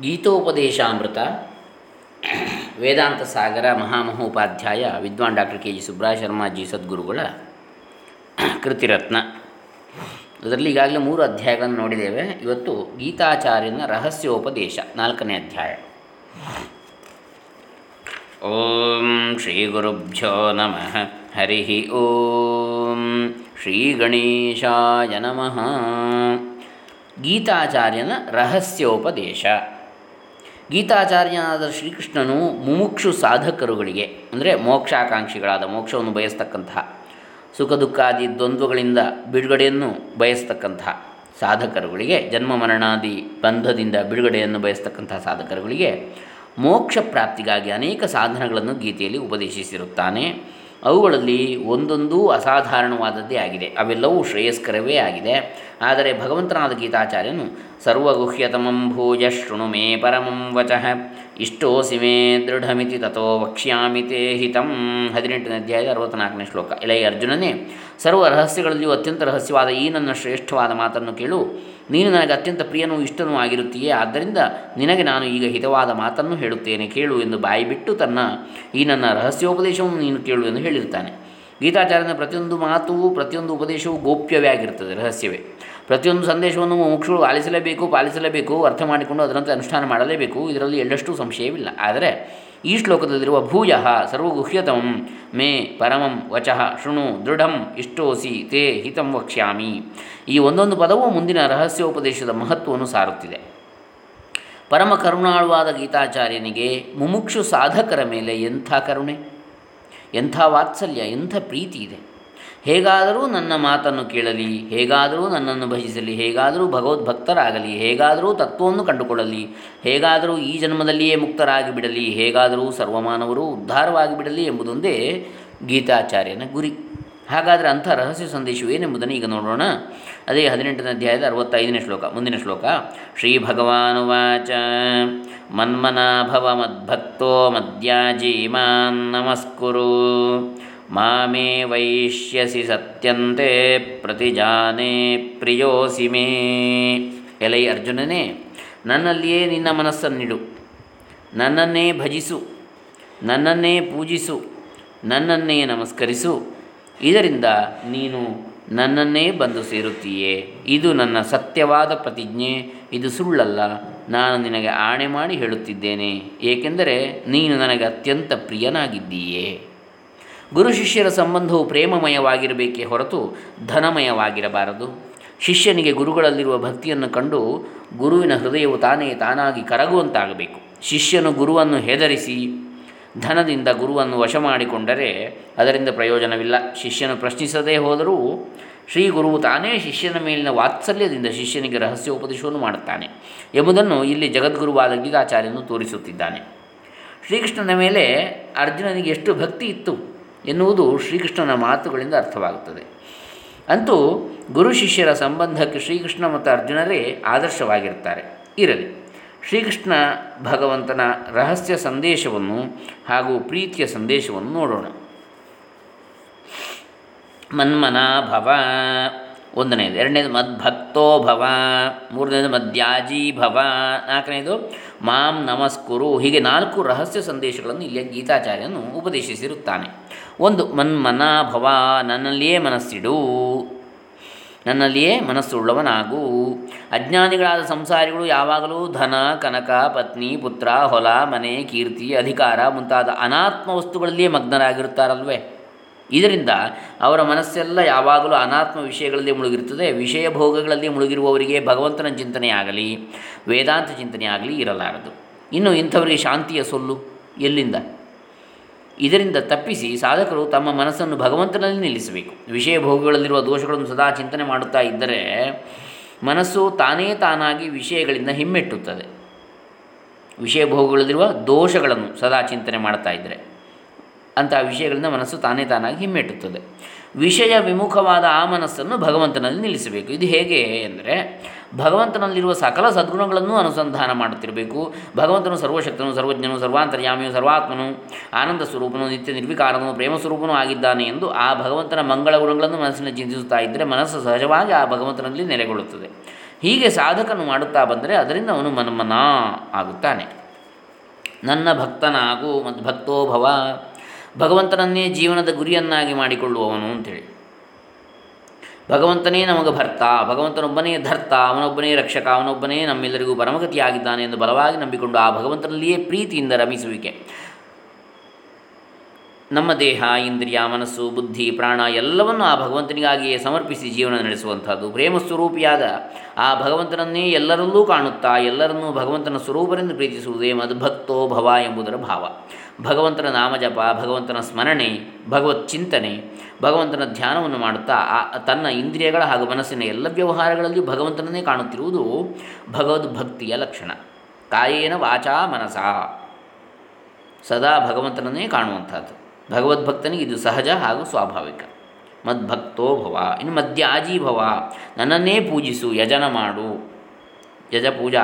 ಗೀತೋಪದೇಶಾಮೃತ, ವೇದಾಂತ ಸಾಗರ, ಮಹಾಮಹೋಪಾಧ್ಯಾಯ, ವಿದ್ವಾನ್ doctor K G Subraya Sharmaji ಸದ್ಗುರುಗಳ ಕೃತಿರತ್ನ. ಅದರಲ್ಲಿ ಈಗಾಗಲೇ ಮೂರು ಅಧ್ಯಾಯಗಳನ್ನು ನೋಡಿದ್ದೇವೆ. ಇವತ್ತು ಗೀತಾಚಾರ್ಯನ ರಹಸ್ಯೋಪದೇಶ, ನಾಲ್ಕನೇ ಅಧ್ಯಾಯ. ಓಂ ಶ್ರೀ ಗುರುಭ್ಯೋ ನಮಃ. ಹರಿ ಓಂ ಶ್ರೀ ಗಣೇಶಾಯ ನಮಃ. ಗೀತಾಚಾರ್ಯನ ರಹಸ್ಯೋಪದೇಶ. ಗೀತಾಚಾರ್ಯನಾದ ಶ್ರೀಕೃಷ್ಣನು ಮುಮುಕ್ಷು ಸಾಧಕರುಗಳಿಗೆ, ಅಂದರೆ ಮೋಕ್ಷಾಕಾಂಕ್ಷಿಗಳಾದ ಮೋಕ್ಷವನ್ನು ಬಯಸ್ತಕ್ಕಂತಹ, ಸುಖ ದುಃಖಾದಿ ದ್ವಂದ್ವಗಳಿಂದ ಬಿಡುಗಡೆಯನ್ನು ಬಯಸ್ತಕ್ಕಂತಹ ಸಾಧಕರುಗಳಿಗೆ, ಜನ್ಮ ಮರಣಾದಿ ಬಂಧದಿಂದ ಬಿಡುಗಡೆಯನ್ನು ಬಯಸ್ತಕ್ಕಂತಹ ಸಾಧಕರುಗಳಿಗೆ ಮೋಕ್ಷ ಪ್ರಾಪ್ತಿಗಾಗಿ ಅನೇಕ ಸಾಧನಗಳನ್ನು ಗೀತೆಯಲ್ಲಿ ಉಪದೇಶಿಸಿರುತ್ತಾನೆ. ಅವುಗಳಲ್ಲಿ ಒಂದೊಂದೂ ಅಸಾಧಾರಣವಾದದ್ದೇ ಆಗಿದೆ. ಅವೆಲ್ಲವೂ ಶ್ರೇಯಸ್ಕರವೇ ಆಗಿದೆ. ಆದರೆ ಭಗವಂತನಾದ ಗೀತಾಚಾರ್ಯನು ಸರ್ವಗುಹ್ಯತಮಂ ಭೂಜ ಶೃಣು ಮೇ ಪರಮಂ ವಚಃ ಇಷ್ಟೋಸಿ ಮೇ ದೃಢಮಿತಿ ತಥೋ ವಕ್ಷ್ಯಾಮಿ ತೇ ಹಿತಂ. ಹದಿನೆಂಟನೇ ಅಧ್ಯಾಯದ ಅರವತ್ತ್ನಾಲ್ಕನೇ ಶ್ಲೋಕ. ಎಲೆ ಅರ್ಜುನನೇ, ಸರ್ವ ರಹಸ್ಯಗಳಲ್ಲಿಯೂ ಅತ್ಯಂತ ರಹಸ್ಯವಾದ ಈ ನನ್ನ ಶ್ರೇಷ್ಠವಾದ ಮಾತನ್ನು ಕೇಳು. ನೀನು ನನಗೆ ಅತ್ಯಂತ ಪ್ರಿಯನೂ ಇಷ್ಟನೂ ಆಗಿರುತ್ತೀಯೇ? ಆದ್ದರಿಂದ ನಿನಗೆ ನಾನು ಈಗ ಹಿತವಾದ ಮಾತನ್ನು ಹೇಳುತ್ತೇನೆ. ಕೇಳು ಎಂದು ಬಾಯಿ ಬಿಟ್ಟು ತನ್ನ ಈ ನನ್ನ ರಹಸ್ಯೋಪದೇಶವನ್ನು ನೀನು ಕೇಳು ಎಂದು ಹೇಳಿರ್ತಾನೆ ಗೀತಾಚಾರ್ಯನ ಪ್ರತಿಯೊಂದು ಮಾತು, ಪ್ರತಿಯೊಂದು ಉಪದೇಶವು ಗೋಪ್ಯವೇ ಆಗಿರ್ತದೆ ರಹಸ್ಯವೇ. ಪ್ರತಿಯೊಂದು ಸಂದೇಶವನ್ನು ಮುಕ್ಷರು ಆಲಿಸಲೇಬೇಕು ಪಾಲಿಸಲೇಬೇಕು, ಅರ್ಥ ಮಾಡಿಕೊಂಡು ಅದರಂತೆ ಅನುಷ್ಠಾನ ಮಾಡಲೇಬೇಕು, ಇದರಲ್ಲಿ ಎಳ್ಳಷ್ಟು ಸಂಶಯವಿಲ್ಲ. ಆದರೆ ಈ ಶ್ಲೋಕದಲ್ಲಿರುವ ಭೂಯ ಸರ್ವಗುಹ್ಯತಮಂ ಮೇ ಪರಮಂ ವಚಃ ಶೃಣು ದೃಢಂ ಇಷ್ಟೋಸಿ ತೇ ಹಿತಂ ವಕ್ಷ್ಯಾಮಿ. ಈ ಒಂದೊಂದು ಪದವು ಮುಂದಿನ ರಹಸ್ಯೋಪದೇಶದ ಮಹತ್ವವನ್ನು ಸಾರುತ್ತಿದೆ. ಪರಮ ಕರುಣಾಳುವಾದ ಗೀತಾಚಾರ್ಯನಿಗೆ ಮುಮುಕ್ಷು ಸಾಧಕರ ಮೇಲೆ ಎಂಥ ಕರುಣೆ? ಎಂಥ ವಾತ್ಸಲ್ಯ, ಎಂಥ ಪ್ರೀತಿ ಇದೆ. ಹೇಗಾದರೂ ನನ್ನ ಮಾತನ್ನು ಕೇಳಲಿ, ಹೇಗಾದರೂ ನನ್ನನ್ನು ಭಜಿಸಲಿ, ಹೇಗಾದರೂ ಭಗವದ್ಭಕ್ತರಾಗಲಿ, ಹೇಗಾದರೂ ತತ್ವವನ್ನು ಕಂಡುಕೊಳ್ಳಲಿ, ಹೇಗಾದರೂ ಈ ಜನ್ಮದಲ್ಲಿಯೇ ಮುಕ್ತರಾಗಿ ಬಿಡಲಿ, ಹೇಗಾದರೂ ಸರ್ವಮಾನವರು ಉದ್ಧಾರವಾಗಿ ಬಿಡಲಿ ಎಂಬುದೊಂದೇ ಗೀತಾಚಾರ್ಯನ ಗುರಿ. ಹಾಗಾದರೆ ಅಂಥ ರಹಸ್ಯ ಸಂದೇಶವು ಏನೆಂಬುದನ್ನು ಈಗ ನೋಡೋಣ. ಅದೇ ಹದಿನೆಂಟನೇ ಅಧ್ಯಾಯದ ಅರವತ್ತೈದನೇ ಶ್ಲೋಕ. ಮುಂದಿನ ಶ್ಲೋಕ. ಶ್ರೀ ಭಗವಾನುವಾಚ ಮನ್ಮನಾಭವ ಮದ್ಭಕ್ತೋ ಮದ್ಯಾಜಿ ಮಾನ್ ನಮಸ್ಕುರು ಮಾಮೇ ವೈಶ್ಯಸಿ ಸತ್ಯಂತೆ ಪ್ರತಿಜಾನೇ ಪ್ರಿಯೋಸಿ ಮೇ. ಎಲೈ ಅರ್ಜುನನೇ, ನನ್ನಲ್ಲಿಯೇ ನಿನ್ನ ಮನಸ್ಸನ್ನಿಡು ನನ್ನನ್ನೇ ಭಜಿಸು. ನನ್ನನ್ನೇ ಪೂಜಿಸು. ನನ್ನನ್ನೇ ನಮಸ್ಕರಿಸು. ಇದರಿಂದ ನೀನು ನನ್ನನ್ನೇ ಬಂದು ಸೇರುತ್ತೀಯೇ. ಇದು ನನ್ನ ಸತ್ಯವಾದ ಪ್ರತಿಜ್ಞೆ. ಇದು ಸುಳ್ಳಲ್ಲ. ನಾನು ನಿನಗೆ ಆಣೆ ಮಾಡಿ ಹೇಳುತ್ತಿದ್ದೇನೆ. ಏಕೆಂದರೆ ನೀನು ನನಗೆ ಅತ್ಯಂತ ಪ್ರಿಯನಾಗಿದ್ದೀಯೇ. ಗುರು ಶಿಷ್ಯರ ಸಂಬಂಧವು ಪ್ರೇಮಮಯವಾಗಿರಬೇಕೇ ಹೊರತು ಧನಮಯವಾಗಿರಬಾರದು. ಶಿಷ್ಯನಿಗೆ ಗುರುಗಳಲ್ಲಿರುವ ಭಕ್ತಿಯನ್ನು ಕಂಡು ಗುರುವಿನ ಹೃದಯವು ತಾನೇ ತಾನಾಗಿ ಕರಗುವಂತಾಗಬೇಕು. ಶಿಷ್ಯನು ಗುರುವನ್ನು ಹೆದರಿಸಿ ಧನದಿಂದ ಗುರುವನ್ನು ವಶ ಮಾಡಿಕೊಂಡರೆ ಅದರಿಂದ ಪ್ರಯೋಜನವಿಲ್ಲ. ಶಿಷ್ಯನು ಪ್ರಶ್ನಿಸದೇ ಹೋದರೂ ಶ್ರೀ ಗುರುವು ತಾನೇ ಶಿಷ್ಯನ ಮೇಲಿನ ವಾತ್ಸಲ್ಯದಿಂದ ಶಿಷ್ಯನಿಗೆ ರಹಸ್ಯೋಪದೇಶವನ್ನು ಮಾಡುತ್ತಾನೆ ಎಂಬುದನ್ನು ಇಲ್ಲಿ ಜಗದ್ಗುರುವಾದ ಗೀತಾಚಾರ್ಯನು ತೋರಿಸುತ್ತಿದ್ದಾನೆ. ಶ್ರೀಕೃಷ್ಣನ ಮೇಲೆ ಅರ್ಜುನನಿಗೆ ಎಷ್ಟು ಭಕ್ತಿ ಇತ್ತು ಎನ್ನುವುದು ಶ್ರೀಕೃಷ್ಣನ ಮಾತುಗಳಿಂದ ಅರ್ಥವಾಗುತ್ತದೆ. ಅಂತೂ ಗುರು ಶಿಷ್ಯರ ಸಂಬಂಧಕ್ಕೆ ಶ್ರೀಕೃಷ್ಣ ಮತ್ತು ಅರ್ಜುನರೇ ಆದರ್ಶವಾಗಿರ್ತಾರೆ ಇರಲಿ. ಶ್ರೀಕೃಷ್ಣ ಭಗವಂತನ ರಹಸ್ಯ ಸಂದೇಶವನ್ನು ಹಾಗೂ ಪ್ರೀತಿಯ ಸಂದೇಶವನ್ನು ನೋಡೋಣ. ಮನ್ಮನ ಭವ. ಒಂದನೇದು. ಎರಡನೇದು ಮದ್ಭಕ್ತೋ ಭವ. ಮೂರನೇದು ಮದ್ಯಾಜಿ ಭವ. ನಾಲ್ಕನೇದು ಮಾಂ ನಮಸ್ಕುರು. ಹೀಗೆ ನಾಲ್ಕು ರಹಸ್ಯ ಸಂದೇಶಗಳನ್ನು ಇಲ್ಲಿ ಗೀತಾಚಾರ್ಯನು ಉಪದೇಶಿಸಿರುತ್ತಾನೆ. ಒಂದು ಮನ್ಮನ ಭವ. ನನ್ನಲ್ಲಿಯೇ ಮನಸ್ಸಿಡು. ನನ್ನಲ್ಲಿಯೇ ಮನಸ್ಸುಳ್ಳವನಾಗು. ಅಜ್ಞಾನಿಗಳಾದ ಸಂಸಾರಿಗಳು ಯಾವಾಗಲೂ ಧನ, ಕನಕ, ಪತ್ನಿ, ಪುತ್ರ, ಹೊಲ, ಮನೆ, ಕೀರ್ತಿ, ಅಧಿಕಾರ ಮುಂತಾದ ಅನಾತ್ಮ ವಸ್ತುಗಳಲ್ಲಿಯೇ ಮಗ್ನರಾಗಿರುತ್ತಾರಲ್ವೇ? ಇದರಿಂದ ಅವರ ಮನಸ್ಸೆಲ್ಲ ಯಾವಾಗಲೂ ಅನಾತ್ಮ ವಿಷಯಗಳಲ್ಲಿ ಮುಳುಗಿರುತ್ತದೆ. ವಿಷಯ ಭೋಗಗಳಲ್ಲಿ ಮುಳುಗಿರುವವರಿಗೆ ಭಗವಂತನ ಚಿಂತನೆ ಆಗಲಿ ವೇದಾಂತ ಚಿಂತನೆ ಆಗಲಿ ಇರಲಾರದು. ಇನ್ನು ಇಂಥವರಿಗೆ ಶಾಂತಿಯ ಸೊಲ್ಲು ಎಲ್ಲಿಂದ? ಇದರಿಂದ ತಪ್ಪಿಸಿ ಸಾಧಕರು ತಮ್ಮ ಮನಸ್ಸನ್ನು ಭಗವಂತನಲ್ಲಿ ನಿಲ್ಲಿಸಬೇಕು. ವಿಷಯ ಭೋಗಗಳಲ್ಲಿರುವ ದೋಷಗಳನ್ನು ಸದಾ ಚಿಂತನೆ ಮಾಡುತ್ತಾ ಇದ್ದರೆ ಮನಸ್ಸು ತಾನೇ ತಾನಾಗಿ ವಿಷಯಗಳಿಂದ ಹಿಮ್ಮೆಟ್ಟುತ್ತದೆ. ವಿಷಯ ಭೋಗಗಳಲ್ಲಿರುವ ದೋಷಗಳನ್ನು ಸದಾ ಚಿಂತನೆ ಮಾಡ್ತಾ ಇದ್ದರೆ ಅಂತಹ ವಿಷಯಗಳಿಂದ ಮನಸ್ಸು ತಾನೇ ತಾನಾಗಿ ಹಿಮ್ಮೆಟ್ಟುತ್ತದೆ. ವಿಷಯ ವಿಮುಖವಾದ ಆ ಮನಸ್ಸನ್ನು ಭಗವಂತನಲ್ಲಿ ನಿಲ್ಲಿಸಬೇಕು. ಇದು ಹೇಗೆ ಎಂದರೆ, ಭಗವಂತನಲ್ಲಿರುವ ಸಕಲ ಸದ್ಗುಣಗಳನ್ನು ಅನುಸಂಧಾನ ಮಾಡುತ್ತಿರಬೇಕು. ಭಗವಂತನು ಸರ್ವಶಕ್ತನು, ಸರ್ವಜ್ಞನು, ಸರ್ವಾಂತರ್ಯಾಮಿಯು, ಸರ್ವಾತ್ಮನು, ಆನಂದ ಸ್ವರೂಪನು, ನಿತ್ಯ ನಿರ್ವಿಕಾರನು, ಪ್ರೇಮ ಸ್ವರೂಪನೂ ಆಗಿದ್ದಾನೆ ಎಂದು ಆ ಭಗವಂತನ ಮಂಗಳ ಗುಣಗಳನ್ನು ಮನಸ್ಸಿನಲ್ಲಿ ಚಿಂತಿಸುತ್ತಾ ಇದ್ದರೆ ಮನಸ್ಸು ಸಹಜವಾಗಿ ಆ ಭಗವಂತನಲ್ಲಿ ನೆಲೆಗೊಳ್ಳುತ್ತದೆ. ಹೀಗೆ ಸಾಧಕನು ಮಾಡುತ್ತಾ ಬಂದರೆ ಅದರಿಂದ ಅವನು ಮನಮನ ಆಗುತ್ತಾನೆ. ನನ್ನ ಭಕ್ತನಾಗು ಮತ್ತು ಭಕ್ತೋ ಭವ ಭಗವಂತನನ್ನೇ ಜೀವನದ ಗುರಿಯನ್ನಾಗಿ ಮಾಡಿಕೊಳ್ಳುವವನು ಅಂತೇಳಿ. ಭಗವಂತನೇ ನಮಗೆ ಭರ್ತ, ಭಗವಂತನೊಬ್ಬನೇ ಧರ್ತ, ಅವನೊಬ್ಬನೇ ರಕ್ಷಕ, ಅವನೊಬ್ಬನೇ ನಮ್ಮೆಲ್ಲರಿಗೂ ಪರಮಗತಿಯಾಗಿದ್ದಾನೆ ಎಂದು ಬಲವಾಗಿ ನಂಬಿಕೊಂಡು ಆ ಭಗವಂತನಲ್ಲಿಯೇ ಪ್ರೀತಿಯಿಂದ ರಮಿಸುವಿಕೆ. ನಮ್ಮ ದೇಹ, ಇಂದ್ರಿಯ, ಮನಸ್ಸು, ಬುದ್ಧಿ, ಪ್ರಾಣ ಎಲ್ಲವನ್ನು ಆ ಭಗವಂತನಿಗಾಗಿಯೇ ಸಮರ್ಪಿಸಿ ಜೀವನ ನಡೆಸುವಂಥದ್ದು. ಪ್ರೇಮ ಸ್ವರೂಪಿಯಾದ ಆ ಭಗವಂತನನ್ನೇ ಎಲ್ಲರಲ್ಲೂ ಕಾಣುತ್ತಾ, ಎಲ್ಲರನ್ನೂ ಭಗವಂತನ ಸ್ವರೂಪರಿಂದ ಪ್ರೀತಿಸುವುದೇ ಮದ್ಭಕ್ತೋ ಭವ ಎಂಬುದರ ಭಾವ. ಭಗವಂತನ ನಾಮಜಪ, ಭಗವಂತನ ಸ್ಮರಣೆ, ಭಗವತ್ ಚಿಂತನೆ, ಭಗವಂತನ ಧ್ಯಾನವನ್ನು ಮಾಡುತ್ತಾ, ಆ ತನ್ನ ಇಂದ್ರಿಯಗಳ ಹಾಗೂ ಮನಸ್ಸಿನ ಎಲ್ಲ ವ್ಯವಹಾರಗಳಲ್ಲಿ ಭಗವಂತನನ್ನೇ ಕಾಣುತ್ತಿರುವುದು ಭಗವದ್ ಭಕ್ತಿಯ ಲಕ್ಷಣ. ಕಾಯೇನ ವಾಚಾ ಮನಸ. ಸದಾ ಭಗವಂತನನ್ನೇ ಕಾಣುವಂಥದ್ದು. ಭಗವದ್ಭಕ್ತನಿಗೆ ಇದು ಸಹಜ ಹಾಗೂ ಸ್ವಾಭಾವಿಕ. ಮದ್ಭಕ್ತೋ ಭವ, ಇನ್ನು ಮಧ್ಯಾಜೀ ಭವ, ನನ್ನನ್ನೇ ಪೂಜಿಸು, ಯಜನ ಮಾಡು, ಯಜ ಪೂಜಾ,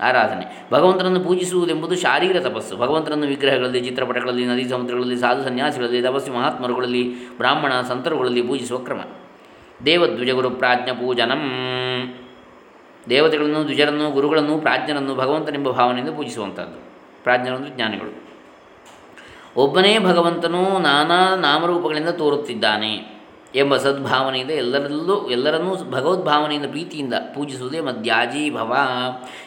ಆರಾಧನೆ. ಭಗವಂತನನ್ನು ಪೂಜಿಸುವುದೆಂಬುದು ಶಾರೀರ ತಪಸ್ಸು. ಭಗವಂತನನ್ನು ವಿಗ್ರಹಗಳಲ್ಲಿ, ಚಿತ್ರಪಟಗಳಲ್ಲಿ, ನದಿ ಸಮುದ್ರಗಳಲ್ಲಿ, ಸಾಧು ಸನ್ಯಾಸಿಗಳಲ್ಲಿ, ತಪಸ್ವಿ ಮಹಾತ್ಮರುಗಳಲ್ಲಿ, ಬ್ರಾಹ್ಮಣ ಸಂತರುಗಳಲ್ಲಿ ಪೂಜಿಸುವ ಕ್ರಮ. ದೇವದ್ವಿಜಗುರು ಪ್ರಾಜ್ಞ ಪೂಜನಂ. ದೇವತೆಗಳನ್ನು, ದ್ವಿಜರನ್ನು, ಗುರುಗಳನ್ನು ಪ್ರಾಜ್ಞರನ್ನು ಭಗವಂತನೆಂಬ ಭಾವನೆಯಿಂದ ಪೂಜಿಸುವಂಥದ್ದು. ಪ್ರಾಜ್ಞರಂದು ಜ್ಞಾನಿಗಳು. ಒಬ್ಬನೇ ಭಗವಂತನು ನಾನಾ ನಾಮರೂಪಗಳಿಂದ ತೋರುತ್ತಿದ್ದಾನೆ ಎಂಬ ಸದ್ಭಾವನೆಯಿಂದ ಎಲ್ಲರಲ್ಲೂ, ಎಲ್ಲರನ್ನೂ ಭಗವದ್ಭಾವನೆಯಿಂದ ಪ್ರೀತಿಯಿಂದ ಪೂಜಿಸುವುದೇ ಮಧ್ಯಾಜಿ ಭವ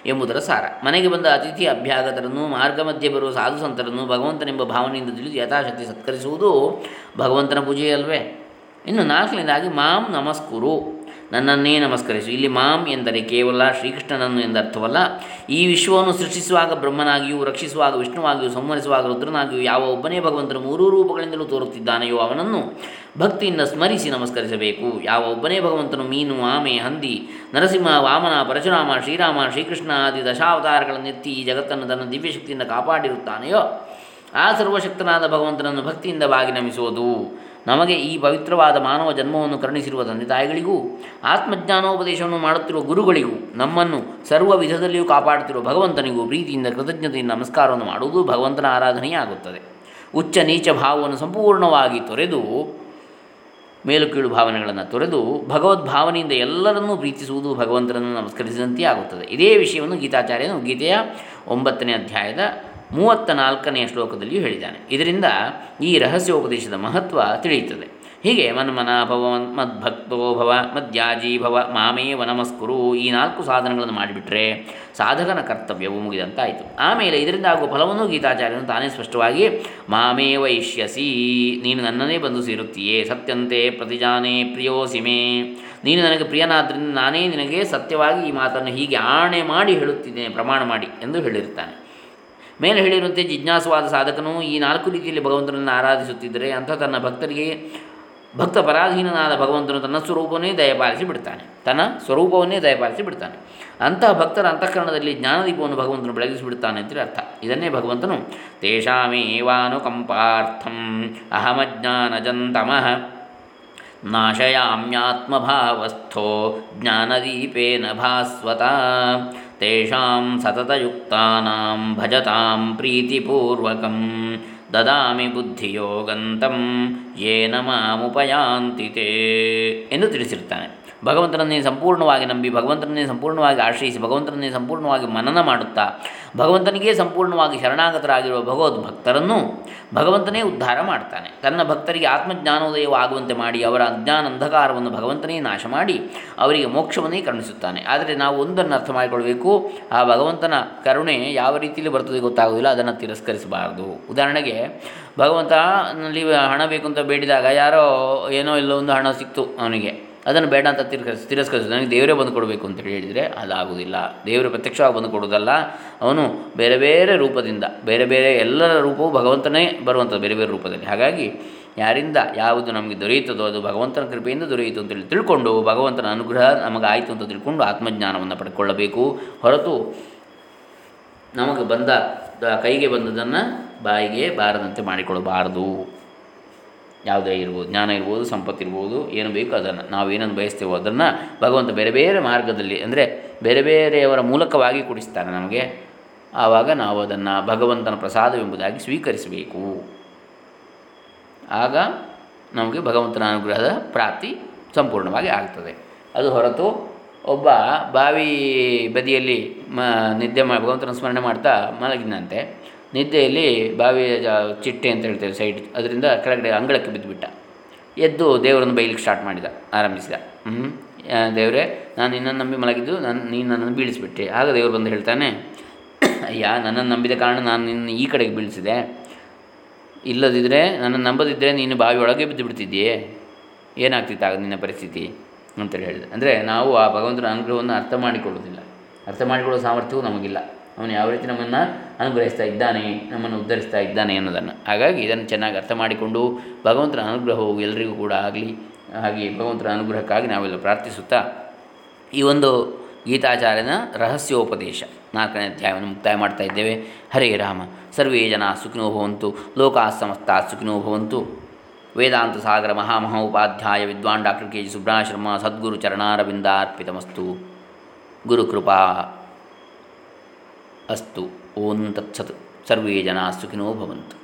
ಎಂಬುದರ ಸಾರ. ಮನೆಗೆ ಬಂದ ಅತಿಥಿ ಅಭ್ಯಾಗತರನ್ನು, ಮಾರ್ಗ ಮಧ್ಯೆ ಬರುವ ಸಾಧು ಸಂತರನ್ನು ಭಗವಂತನೆಂಬ ಭಾವನೆಯಿಂದ ತಿಳಿದು ಯಥಾಶಕ್ತಿ ಸತ್ಕರಿಸುವುದು ಭಗವಂತನ ಪೂಜೆಯಲ್ವೇ. ಇನ್ನು ನಾಲ್ಕನೇದಾಗಿ ಮಾಂ ನಮಸ್ಕುರು. ನನ್ನನ್ನೇ ನಮಸ್ಕರಿಸು. ಇಲ್ಲಿ ಮಾಂ ಎಂದರೆ ಕೇವಲ ಶ್ರೀಕೃಷ್ಣನನ್ನು ಎಂದರ್ಥವಲ್ಲ ಈ ವಿಶ್ವವನ್ನು ಸೃಷ್ಟಿಸುವಾಗ ಬ್ರಹ್ಮನಾಗಿಯೂ, ರಕ್ಷಿಸುವಾಗ, ವಿಷ್ಣುವಾಗಿಯೂ ಸಂವರಿಸುವಾಗ ರುದ್ರನಾಗಿಯೂ ಯಾವ ಒಬ್ಬನೇ ಭಗವಂತನು ಮೂರೂ ರೂಪಗಳಿಂದಲೂ ತೋರುತ್ತಿದ್ದಾನೆಯೋ ಅವನನ್ನು ಭಕ್ತಿಯಿಂದ ಸ್ಮರಿಸಿ ನಮಸ್ಕರಿಸಬೇಕು. ಯಾವ ಒಬ್ಬನೇ ಭಗವಂತನು ಮೀನು, ಆಮೆ, ಹಂದಿ, ನರಸಿಂಹ, ವಾಮನ, ಪರಶುರಾಮ, ಶ್ರೀರಾಮ, ಶ್ರೀಕೃಷ್ಣ ಆದಿ ದಶಾವತಾರಗಳನ್ನೆತ್ತಿ ಈ ಜಗತ್ತನ್ನು ತನ್ನ ದಿವ್ಯಶಕ್ತಿಯಿಂದ ಕಾಪಾಡಿರುತ್ತಾನೆಯೋ? ಆ ಸರ್ವಶಕ್ತನಾದ ಭಗವಂತನನ್ನು ಭಕ್ತಿಯಿಂದ ಬಾಗಿ ನಮಿಸುವುದು. ನಮಗೆ ಈ ಪವಿತ್ರವಾದ ಮಾನವ ಜನ್ಮವನ್ನು ಕರುಣಿಸಿರುವ ತಂದೆ ತಾಯಿಗಳಿಗೂ ಆತ್ಮಜ್ಞಾನೋಪದೇಶವನ್ನು ಮಾಡುತ್ತಿರುವ ಗುರುಗಳಿಗೂ ನಮ್ಮನ್ನು ಸರ್ವ ವಿಧದಲ್ಲಿಯೂ ಕಾಪಾಡುತ್ತಿರುವ ಭಗವಂತನಿಗೂ ಪ್ರೀತಿಯಿಂದ ಕೃತಜ್ಞತೆಯಿಂದ ನಮಸ್ಕಾರವನ್ನು ಮಾಡುವುದು ಭಗವಂತನ ಆರಾಧನೆಯೇ ಆಗುತ್ತದೆ ಉಚ್ಚ ನೀಚ ಭಾವವನ್ನು ಸಂಪೂರ್ಣವಾಗಿ ತೊರೆದು ಮೇಲು ಕೀಳು ಭಾವನೆಗಳನ್ನು ತೊರೆದು ಭಗವದ್ಭಾವನೆಯಿಂದ ಎಲ್ಲರನ್ನೂ ಪ್ರೀತಿಸುವುದು ಭಗವಂತನನ್ನು ನಮಸ್ಕರಿಸಿದಂತೆಯೇ ಆಗುತ್ತದೆ. ಇದೇ ವಿಷಯವನ್ನು ಗೀತಾಚಾರ್ಯನು ಗೀತೆಯ ಒಂಬತ್ತನೇ ಅಧ್ಯಾಯದ ಮೂವತ್ತ ನಾಲ್ಕನೆಯ ಶ್ಲೋಕದಲ್ಲಿಯೂ ಹೇಳಿದ್ದಾನೆ. ಇದರಿಂದ ಈ ರಹಸ್ಯೋಪದೇಶದ ಮಹತ್ವ ತಿಳಿಯುತ್ತದೆ. ಹೀಗೆ ಮನ್ಮನ ಭವ ಮದ್ಭಕ್ತೋ ಭವ ಮದ್ಯಾಜೀ ಭವ ಮಾಮೇವ ನಮಸ್ಕುರು ಈ ನಾಲ್ಕು ಸಾಧನಗಳನ್ನು ಮಾಡಿಬಿಟ್ರೆ ಸಾಧಕನ ಕರ್ತವ್ಯವು ಮುಗಿದಂತಾಯಿತು. ಆಮೇಲೆ ಇದರಿಂದ ಆಗುವ ಫಲವನ್ನು ಗೀತಾಚಾರ್ಯನು ತಾನೇ ಸ್ಪಷ್ಟವಾಗಿ ಮಾಮೇವ ಇಷ್ಯಸಿ, ನೀನು ನನ್ನನ್ನೇ ಬಂದು ಸೇರುತ್ತೀಯೇ, ಸತ್ಯಂತೆ ಪ್ರತಿಜಾನೇ ಪ್ರಿಯೋಸಿಮೆ. ನೀನು ನನಗೆ ಪ್ರಿಯನಾದ್ದರಿಂದ ನಾನೇ ನಿನಗೆ ಸತ್ಯವಾಗಿ ಈ ಮಾತನ್ನು ಹೀಗೆ ಆಣೆ ಮಾಡಿ ಹೇಳುತ್ತಿದ್ದೇನೆ, ಪ್ರಮಾಣ ಮಾಡಿ ಎಂದು ಹೇಳಿರುತ್ತಾನೆ. ಮೇಲೆ ಹೇಳಿರುವಂತೆ ಜಿಜ್ಞಾಸುವಾದ ಸಾಧಕನು ಈ ನಾಲ್ಕು ರೀತಿಯಲ್ಲಿ ಭಗವಂತನನ್ನು ಆರಾಧಿಸುತ್ತಿದ್ದರೆ ಅಂಥ ತನ್ನ ಭಕ್ತರಿಗೆ ಭಕ್ತ ಪರಾಧೀನನಾದ ಭಗವಂತನು ತನ್ನ ಸ್ವರೂಪವನ್ನೇ ದಯಪಾಲಿಸಿ ಬಿಡ್ತಾನೆ. ತನ್ನ ಸ್ವರೂಪವನ್ನೇ ದಯಪಾಲಿಸಿ ಬಿಡ್ತಾನೆ. ಅಂತಹ ಭಕ್ತರ ಅಂತಃಕರಣದಲ್ಲಿ ಜ್ಞಾನದೀಪವನ್ನು ಭಗವಂತನು ಬೆಳಗಿಸಿ ಬಿಡ್ತಾನೆ ಅಂತೇಳಿ ಅರ್ಥ. ಇದನ್ನೇ ಭಗವಂತನು ತೇಷಾಮೇವಾನುಕಂಪಾರ್ಥಂ ಅಹಮಜ್ಞಾನಜಂತಮಃ ನಾಶಯಾಮ್ಯಾತ್ಮಭಾವಸ್ಥೋ ಜ್ಞಾನದೀಪೇನ ಭಾಸ್ವತ ತೇಷಾಂ ಸತತಯುಕ್ತಾನಾಂ ಭಜತಾಂ ಪ್ರೀತಿಪೂರ್ವಕಂ ದದಾಮಿ ಬುದ್ಧಿಯೋಗಂತಂ ಯೇನ ನಮಾಮುಪಯಾಂತಿತೇ ಎಂದು ತಿಳಿಸಿರ್ತಾನೆ ಭಗವಂತನನ್ನೇ ಸಂಪೂರ್ಣವಾಗಿ ನಂಬಿ, ಭಗವಂತನನ್ನೇ ಸಂಪೂರ್ಣವಾಗಿ ಆಶ್ರಯಿಸಿ, ಭಗವಂತನನ್ನೇ ಸಂಪೂರ್ಣವಾಗಿ ಮನನ ಮಾಡುತ್ತಾ, ಭಗವಂತನಿಗೆ ಸಂಪೂರ್ಣವಾಗಿ ಶರಣಾಗತರಾಗಿರುವ ಭಗವದ್ ಭಕ್ತರನ್ನು ಭಗವಂತನೇ ಉದ್ಧಾರ ಮಾಡ್ತಾನೆ. ತನ್ನ ಭಕ್ತರಿಗೆ ಆತ್ಮಜ್ಞಾನೋದಯವಾಗುವಂತೆ ಮಾಡಿ, ಅವರ ಅಜ್ಞಾನ ಅಂಧಕಾರವನ್ನು ಭಗವಂತನೇ ನಾಶ ಮಾಡಿ, ಅವರಿಗೆ ಮೋಕ್ಷವನ್ನೇ ಕರುಣಿಸುತ್ತಾನೆ. ಆದರೆ ನಾವು ಒಂದನ್ನು ಅರ್ಥ ಮಾಡಿಕೊಳ್ಬೇಕು. ಆ ಭಗವಂತನ ಕರುಣೆ ಯಾವ ರೀತಿಯಲ್ಲಿ ಬರ್ತದೆ ಗೊತ್ತಾಗೋದಿಲ್ಲ ಅದನ್ನು ತಿರಸ್ಕರಿಸಬಾರದು. ಉದಾಹರಣೆಗೆ, ಭಗವಂತನಲ್ಲಿ ಹಣ ಬೇಕು ಅಂತ ಬೇಡಿದಾಗ ಯಾರೋ ಏನೋ ಇಲ್ಲೋ ಒಂದು ಹಣ ಸಿಕ್ತು ಅವನಿಗೆ. ಅದನ್ನು ಬೇಡ ಅಂತ ತಿರಸ್ಕರಿಸಿ ತಿರಸ್ಕರಿಸಿ ನನಗೆ ದೇವರೇ ಬಂದು ಕೊಡಬೇಕು ಅಂತ ಹೇಳಿದರೆ ಅದಾಗುವುದಿಲ್ಲ. ದೇವರು ಪ್ರತ್ಯಕ್ಷವಾಗಿ ಬಂದು ಕೊಡುವುದಲ್ಲ, ಅವನು ಬೇರೆ ಬೇರೆ ರೂಪದಿಂದ, ಬೇರೆ ಬೇರೆ ಎಲ್ಲರ ರೂಪವು ಭಗವಂತನೇ ಬರುವಂಥದ್ದು ಬೇರೆ ಬೇರೆ ರೂಪದಲ್ಲಿ. ಹಾಗಾಗಿ ಯಾರಿಂದ ಯಾವುದು ನಮಗೆ ದೊರೆಯುತ್ತದೋ ಅದು ಭಗವಂತನ ಕೃಪೆಯಿಂದ ದೊರೆಯಿತು ಅಂತೇಳಿ ತಿಳ್ಕೊಂಡು ಭಗವಂತನ ಅನುಗ್ರಹ ನಮಗಾಯಿತು ಅಂತ ತಿಳ್ಕೊಂಡು ಆತ್ಮಜ್ಞಾನವನ್ನು ಪಡ್ಕೊಳ್ಳಬೇಕು. ಹೊರತು ನಮಗೆ ಬಂದ ಕೈಗೆ ಬಂದದನ್ನು ಬಾಯಿಗೆ ಬಾರದಂತೆ ಮಾಡಿಕೊಳ್ಳಬಾರದು. ಯಾವುದೇ ಇರ್ಬೋದು, ಜ್ಞಾನ ಇರ್ಬೋದು ಸಂಪತ್ತಿರ್ಬೋದು ಏನು ಬೇಕು ಅದನ್ನು ನಾವು ಏನನ್ನು ಬಯಸ್ತೇವೋ ಅದನ್ನು ಭಗವಂತ ಬೇರೆ ಬೇರೆ ಮಾರ್ಗದಲ್ಲಿ ಅಂದರೆ ಬೇರೆ ಬೇರೆಯವರ ಮೂಲಕವಾಗಿ ಕೊಡಿಸ್ತಾನೆ ನಮಗೆ. ಆವಾಗ ನಾವು ಅದನ್ನು ಭಗವಂತನ ಪ್ರಸಾದವೆಂಬುದಾಗಿ ಸ್ವೀಕರಿಸಬೇಕು. ಆಗ ನಮಗೆ ಭಗವಂತನ ಅನುಗ್ರಹದ ಪ್ರಾಪ್ತಿ ಸಂಪೂರ್ಣವಾಗಿ ಆಗ್ತದೆ. ಅದು ಹೊರತು ಒಬ್ಬ ಬಾವಿ ಬದಿಯಲ್ಲಿ ಮ ನಿದ್ದೆ ಮಾ ಭಗವಂತನ ಸ್ಮರಣೆ ಮಾಡ್ತಾ ಮಲಗಿದಂತೆ ನಿದ್ದೆಯಲ್ಲಿ ಬಾವಿಯ ಜ ಚಿಟ್ಟೆ ಅಂತ ಹೇಳ್ತೇವೆ ಸೈಡ್ ಅದರಿಂದ ಕೆಳಗಡೆ ಅಂಗಳಕ್ಕೆ ಬಿದ್ದುಬಿಟ್ಟ. ಎದ್ದು ದೇವರನ್ನು ಬೈಲಿಕ್ಕೆ ಸ್ಟಾರ್ಟ್ ಮಾಡಿದ, ಆರಂಭಿಸಿದ. ಹ್ಞೂ ದೇವರೇ, ನಾನು ನಿನ್ನನ್ನು ನಂಬಿ ಮಲಗಿದ್ದು ನಾನು, ನೀನು ನನ್ನನ್ನು ಬೀಳಿಸಿಬಿಟ್ಟೆ. ಆಗ ದೇವರು ಬಂದು ಹೇಳ್ತಾನೆ, ಅಯ್ಯ, ನನ್ನನ್ನು ನಂಬಿದ ಕಾರಣ ನಾನು ನಿನ್ನ ಈ ಕಡೆಗೆ ಬೀಳಿಸಿದೆ. ಇಲ್ಲದಿದ್ದರೆ ನನ್ನನ್ನು ನಂಬದಿದ್ದರೆ ನೀನು ಬಾವಿಯೊಳಗೆ ಬಿದ್ದು ಬಿಡ್ತಿದ್ದೀಯೇ ಏನಾಗ್ತಿತ್ತು ಆಗ ನಿನ್ನ ಪರಿಸ್ಥಿತಿ? ಅಂತೇಳಿ ಹೇಳಿದೆ ಅಂದರೆ ನಾವು ಆ ಭಗವಂತನ ಅನುಗ್ರಹವನ್ನು ಅರ್ಥ ಮಾಡಿಕೊಳ್ಳೋದಿಲ್ಲ ಅರ್ಥ ಮಾಡಿಕೊಳ್ಳೋ ಸಾಮರ್ಥ್ಯವೂ ನಮಗಿಲ್ಲ. ಅವನು ಯಾವ ರೀತಿ ನಮ್ಮನ್ನು ಅನುಗ್ರಹಿಸ್ತಾ ಇದ್ದಾನೆ, ನಮ್ಮನ್ನು ಉದ್ಧರಿಸ್ತಾ ಇದ್ದಾನೆ ಅನ್ನೋದನ್ನು. ಹಾಗಾಗಿ ಇದನ್ನು ಚೆನ್ನಾಗಿ ಅರ್ಥ ಮಾಡಿಕೊಂಡು ಭಗವಂತನ ಅನುಗ್ರಹವು ಎಲ್ಲರಿಗೂ ಕೂಡ ಆಗಲಿ. ಹಾಗೆ ಭಗವಂತನ ಅನುಗ್ರಹಕ್ಕಾಗಿ ನಾವೆಲ್ಲ ಪ್ರಾರ್ಥಿಸುತ್ತಾ ಈ ಒಂದು ಗೀತಾಚಾರ್ಯನ ರಹಸ್ಯೋಪದೇಶ ನಾಲ್ಕನೇ ಅಧ್ಯಾಯವನ್ನು ಮುಕ್ತಾಯ ಮಾಡ್ತಾ ಇದ್ದೇವೆ. ಹರೇ ರಾಮ, ಸರ್ವೇ ಜನ ಸುಖಿನೋ ಭವಂತು, ಲೋಕಾ ಸಮಸ್ತ ಸುಖಿನೋ ಭವಂತು. ವೇದಾಂತ ಸಾಗರ ಮಹಾಮಹೋಪಾಧ್ಯಾಯ ವಿದ್ವಾನ್ ಡಾಕ್ಟರ್ ಕೆ ಜಿ ಸುಬ್ರಹ್ಮಣ್ಯ ಸದ್ಗುರು ಚರಣಾರವಿಂದಾರ್ಪಿತಮಸ್ತು. ಗುರುಕೃಪಾ ಅಸ್ತು ಓಂ ತತ್ಸತ್ ಸರ್ವೇ ಜನ ಸುಖಿನೋ ಭವಂತು.